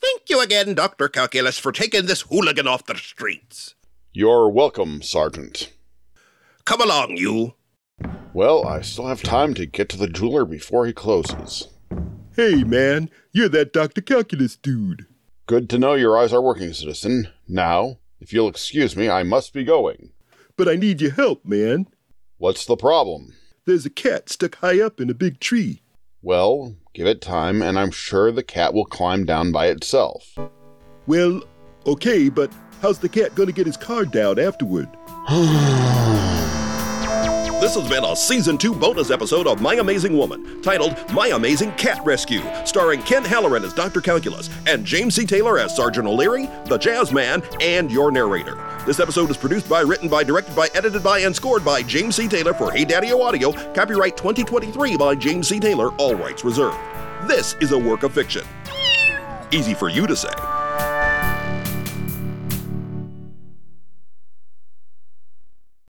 Thank you again, Dr. Calculus, for taking this hooligan off the streets. You're welcome, Sergeant. Come along, you. Well, I still have time to get to the jeweler before he closes. Hey, man, you're that Dr. Calculus dude. Good to know your eyes are working, citizen. Now, if you'll excuse me, I must be going. But I need your help, man. What's the problem? There's a cat stuck high up in a big tree. Well, give it time, and I'm sure the cat will climb down by itself. Well, okay, but how's the cat gonna get his car down afterward? This has been a season two bonus episode of My Amazing Woman, titled My Amazing Cat Rescue, starring Ken Hallaron as Dr. Calculus and James C. Taylor as Sergeant O'Leary, the Jazz Man, and your narrator. This episode is produced by, written by, directed by, edited by, and scored by James C. Taylor for Hey Daddyo Audio, copyright 2023 by James C. Taylor, all rights reserved. This is a work of fiction. Easy for you to say.